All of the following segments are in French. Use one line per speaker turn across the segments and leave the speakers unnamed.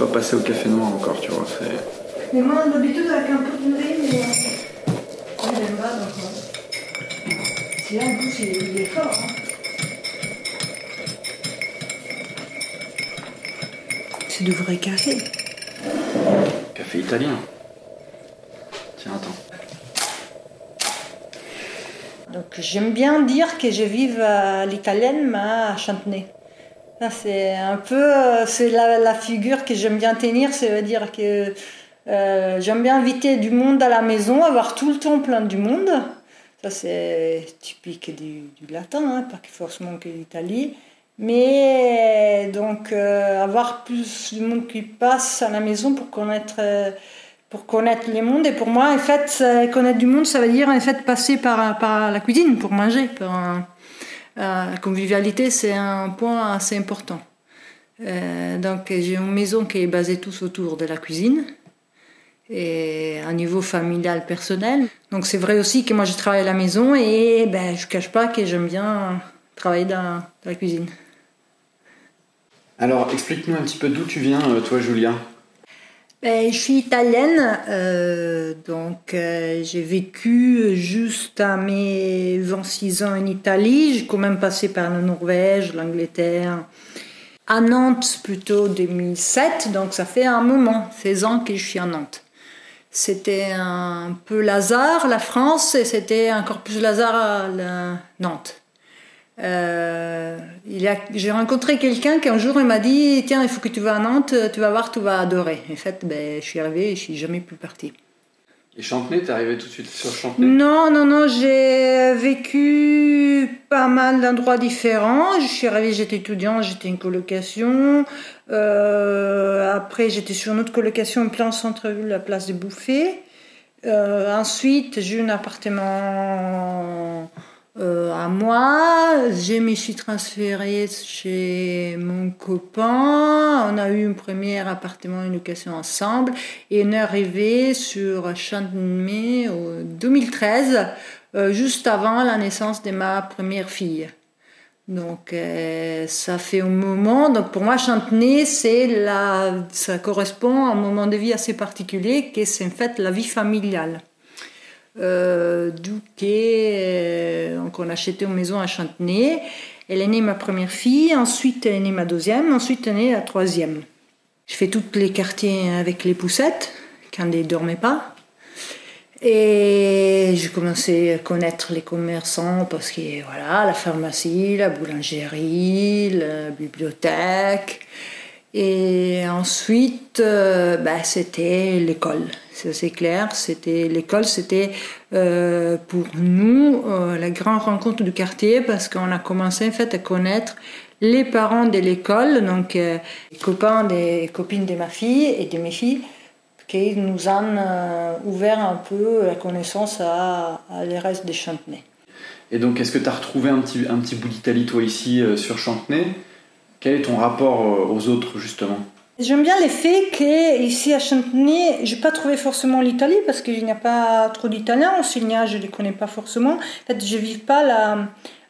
pas passé au café noir encore, tu vois.
Mais moi, d'habitude, avec un peu de riz, mais. Ouais, j'aime pas, donc. euh, C'est là, le goût, c'est- il est fort. Hein. C'est du vrai café.
Café italien. Tiens, attends.
Donc j'aime bien dire que je vive à l'italienne, mais à Chantenay. C'est un peu, euh, c'est la, la figure que j'aime bien tenir, c'est-à-dire que euh, j'aime bien inviter du monde à la maison, avoir tout le temps plein du monde. Ça c'est typique du, latin, hein, pas forcément que l'Italie. Mais donc euh, avoir plus de monde qui passe à la maison pour connaître pour connaître les mondes. Et pour moi, en fait, connaître du monde, ça veut dire en fait passer par, par la cuisine pour manger. La convivialité, c'est un point assez important. Euh, donc j'ai une maison qui est basée tous autour de la cuisine et un niveau familial personnel. Donc c'est vrai aussi que moi je travaille à la maison et ben je cache pas que j'aime bien travailler dans, dans la cuisine.
Alors, explique-nous un petit peu d'où tu viens, euh, toi, Julia?
Ben, je suis italienne, euh, donc euh, j'ai vécu juste à mes 26 ans en Italie. J'ai quand même passé par la Norvège, l'Angleterre. À Nantes, plutôt 2007, donc ça fait un moment, 16 ans que je suis à Nantes. C'était un peu Lazare, la France, et c'était encore plus Lazare à la- Nantes. Euh, j'ai rencontré quelqu'un qui un jour il m'a dit Tiens, il faut que tu vas à Nantes, tu vas voir, tu vas adorer. En fait, ben, je suis arrivée et je suis jamais plus partie.
Et Chantenay, t'es arrivé tout de suite sur Chantenay?
Non, non, non, j'ai vécu pas mal d'endroits différents. Je suis arrivée, j'étais étudiante, j'étais en colocation. Euh, après, j'étais sur une autre colocation en plein centre-ville, la place des Bouffées. Euh, ensuite, j'ai eu un appartement euh, à moi. Je me suis transférée chez mon copain. On a eu un premier appartement, une location ensemble. Et on est arrivé sur Chantemay en 2013, euh, juste avant la naissance de ma première fille. Donc euh, ça fait un moment. Donc pour moi, Chantenay, c'est la, ça correspond à un moment de vie assez particulier, qui est en fait la vie familiale. D'où que, euh, donc on a acheté une maison à Chantenay. Elle est née ma première fille, ensuite elle est née ma deuxième, ensuite elle est née la troisième. Je fais tous les quartiers avec les poussettes quand elles ne dormaient pas. Et j'ai commencé à connaître les commerçants parce que voilà, la pharmacie, la boulangerie, la bibliothèque. Et ensuite, euh, bah, c'était l'école. C'est clair, c'était l'école, c'était euh, pour nous euh, la grande rencontre du quartier parce qu'on a commencé en fait à connaître les parents de l'école, donc euh, les copains des copines de ma fille et de mes filles, qui nous ont ouvert un peu la connaissance à, à les restes des Chantenay.
Et donc, est-ce que tu as retrouvé un petit, un petit bout d'Italie, toi, ici, sur Chantenay Quel est ton rapport euh, aux autres, justement?
J'aime bien l'effet qu'ici à Chantenay, je n'ai pas trouvé forcément l'Italie parce qu'il n'y a pas trop d'Italiens. En Signa, je ne les connais pas forcément. En fait, je ne vis pas la,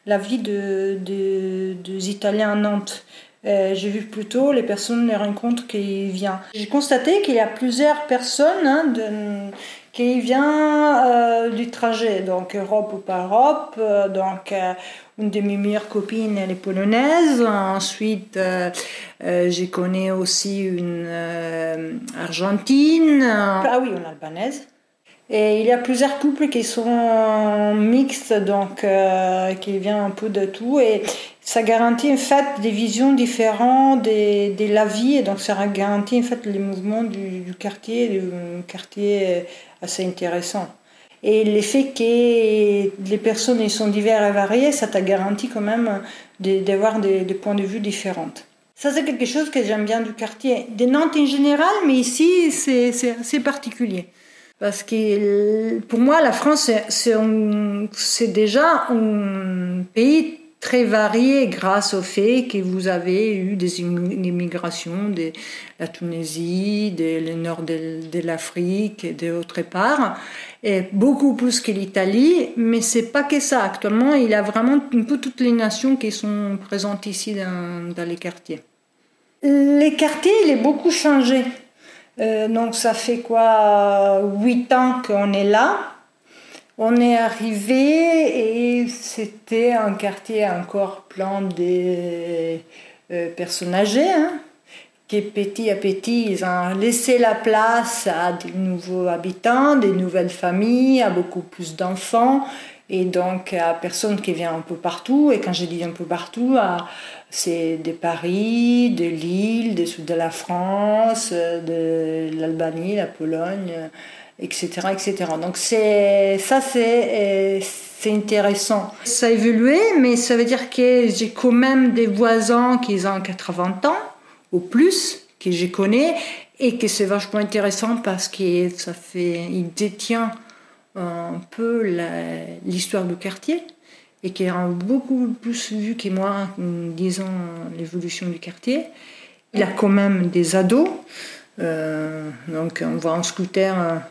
la vie de, de- des Italiens à Nantes. Euh, je vis plutôt les personnes, les rencontres qui viennent. J'ai constaté qu'il y a plusieurs personnes hein, de- qui viennent euh, du trajet, donc Europe ou pas Europe. Euh, donc, une de mes meilleures copines, elle est polonaise. Ensuite, euh, euh, je connais aussi une euh, argentine. Ah oui, une albanaise. Et il y a plusieurs couples qui sont mixtes, donc qui viennent un peu de tout. Et ça garantit en fait des visions différentes de, de la vie. Et donc ça garantit en fait les mouvements du, du quartier, un quartier assez intéressant. Et l'effet que les personnes sont diverses et variées, ça t'a garanti quand même d'avoir des, des points de vue différents. Ça, c'est quelque chose que j'aime bien du quartier. De Nantes en général, mais ici, c'est assez particulier. Parce que pour moi, la France, c'est déjà un pays très varié grâce au fait que vous avez eu des immi- immigrations de la Tunisie, le nord de, l'Afrique et d'autres parts, et beaucoup plus que l'Italie. Mais c'est pas que ça. Actuellement, il y a vraiment un peu toutes les nations qui sont présentes ici dans, les quartiers. Les quartiers, il est beaucoup changé. Euh, donc ça fait quoi Huit ans qu'on est là. On est arrivé et c'était un quartier encore plein de euh, personnes âgées. Hein, qui petit à petit, ils ont laissé la place à des nouveaux habitants, des nouvelles familles, à beaucoup plus d'enfants. Et donc à personnes qui viennent un peu partout. Et quand je dis un peu partout, c'est de Paris, de Lille, du sud de la France, de l'Albanie, la Pologne, etc. etc. Donc ça c'est, c'est intéressant. Ça a évolué, mais ça veut dire que j'ai quand même des voisins qui ont 80 ans ou plus, que je connais, et que c'est vachement intéressant parce que ça fait, il détient un peu l'histoire du quartier et qui a beaucoup plus vu que moi, disons, l'évolution du quartier. Il a quand même des ados. Euh, donc on voit un scooter,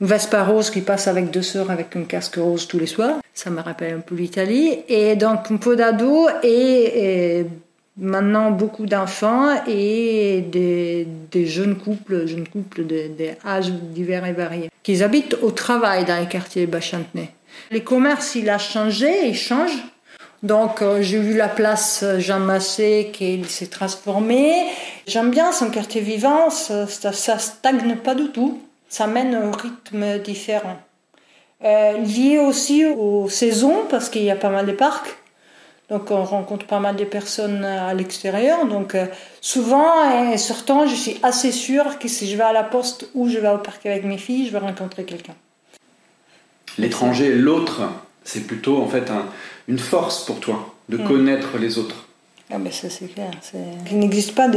Vespa rose qui passe avec deux sœurs avec un casque rose tous les soirs. Ça me rappelle un peu l'Italie. Et donc un peu d'ados et, maintenant beaucoup d'enfants et des, jeunes couples, jeunes couples d'âges divers et variés qui habitent au travail dans les quartiers Bachantenay. Les commerces, il a changé, il change. Donc euh, j'ai vu la place Jean Massé qui s'est transformée. J'aime bien son quartier vivant, ça, ça, stagne pas du tout. Ça mène un rythme différent. Euh, lié aussi aux saisons, parce qu'il y a pas mal de parcs. Donc on rencontre pas mal de personnes à l'extérieur. Donc euh, souvent et surtout, je suis assez sûre que si je vais à la poste ou je vais au parc avec mes filles, je vais rencontrer quelqu'un.
L'étranger, l'autre, c'est plutôt en fait une force pour toi de hmm. connaître les autres.
Ah ben ça c'est clair. Il n'existe pas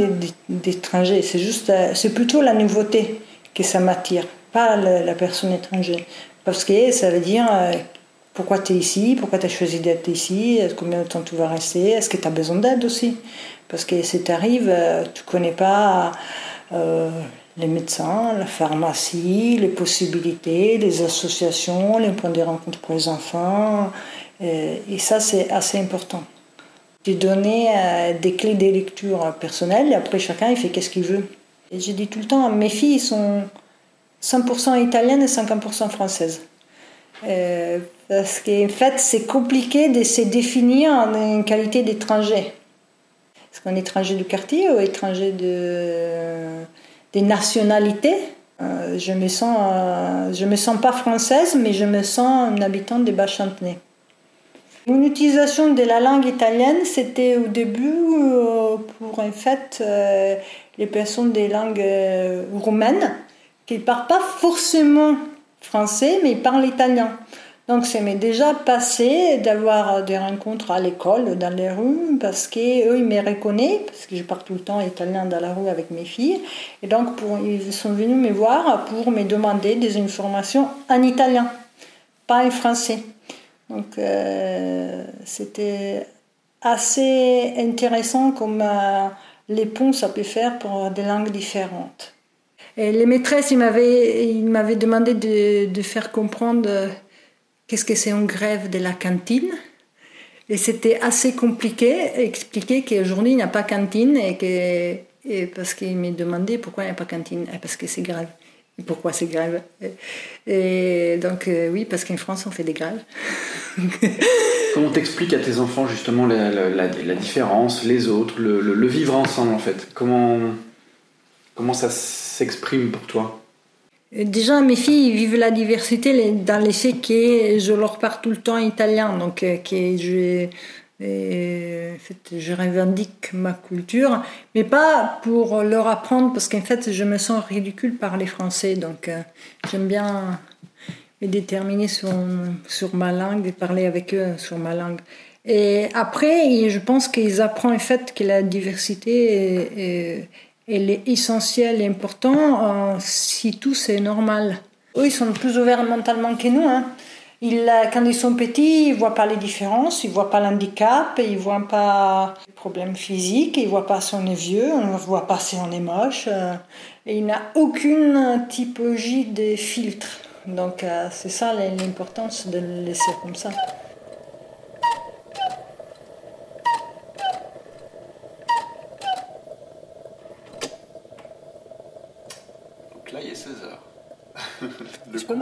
d'étrangers, c'est juste, euh, c'est plutôt la nouveauté que ça m'attire, pas la, personne étrangère. Parce que ça veut dire euh, pourquoi tu es ici, pourquoi tu as choisi d'être ici, combien de temps tu vas rester, est-ce que tu as besoin d'aide aussi? Parce que si tu arrives, euh, tu connais pas les médecins, la pharmacie, les possibilités, les associations, les points de rencontre pour les enfants. Euh, et, ça, c'est assez important. Donné euh, des clés des lectures personnelles et après, chacun, il fait qu'est-ce qu'il veut. Et j'ai dit tout le temps, mes filles sont 100% italiennes et 50% françaises. Euh, parce qu'en fait, c'est compliqué de se définir en qualité d'étranger. Est-ce qu'on est étranger du quartier ou étranger de des nationalités. Euh, je me sens, euh, je me sens pas française, mais je me sens une habitante des Bas-Chantenay. Mon utilisation de la langue italienne, c'était au début euh, pour en fait les personnes des langues roumaines qui ne parlent pas forcément français, mais ils parlent italien. Donc ça m'est déjà passé d'avoir des rencontres à l'école, dans les rues, parce qu'eux, ils me reconnaissent, parce que je pars tout le temps italien dans la rue avec mes filles. Et donc ils sont venus me voir pour me demander des informations en italien, pas en français. Donc euh, c'était assez intéressant comme euh, les ponts ça peut faire pour des langues différentes. Et les maîtresses, ils m'avaient demandé de, faire comprendre qu'est-ce que c'est une grève de la cantine. Et c'était assez compliqué d'expliquer qu'aujourd'hui il n'y a pas cantine et que parce qu'il m'a demandé pourquoi il n'y a pas cantine. Et parce que c'est grève. Pourquoi c'est grève Et donc euh, oui, parce qu'en France on fait des grèves.
Comment t'expliques à tes enfants justement la, la, la différence, les autres, le, le, vivre ensemble en fait? Comment, comment ça s'exprime pour toi?
Déjà, mes filles vivent la diversité dans l'essai que je leur parle tout le temps italien, donc euh, que je, euh, je revendique ma culture, mais pas pour leur apprendre, parce qu'en fait, je me sens ridicule par les Français, donc euh, j'aime bien me déterminer sur, sur ma langue et parler avec eux sur ma langue. Et après, je pense qu'ils apprennent en fait que la diversité est, elle est essentielle et importante si tout c'est normal. Eux, ils sont plus ouverts mentalement que nous. Hein. Ils, quand ils sont petits, ils voient pas les différences, ils voient pas l'handicap, ils voient pas les problèmes physiques, ils voient pas si on est vieux, on ne voit pas si on est moche. Euh, et il n'a aucune typologie de filtre. Donc euh, c'est ça l'importance de le laisser comme ça.
là, il est 16h.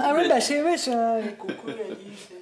Ah ouais, bah c'est vrai ça. Coucou, il a dit c'est 16h.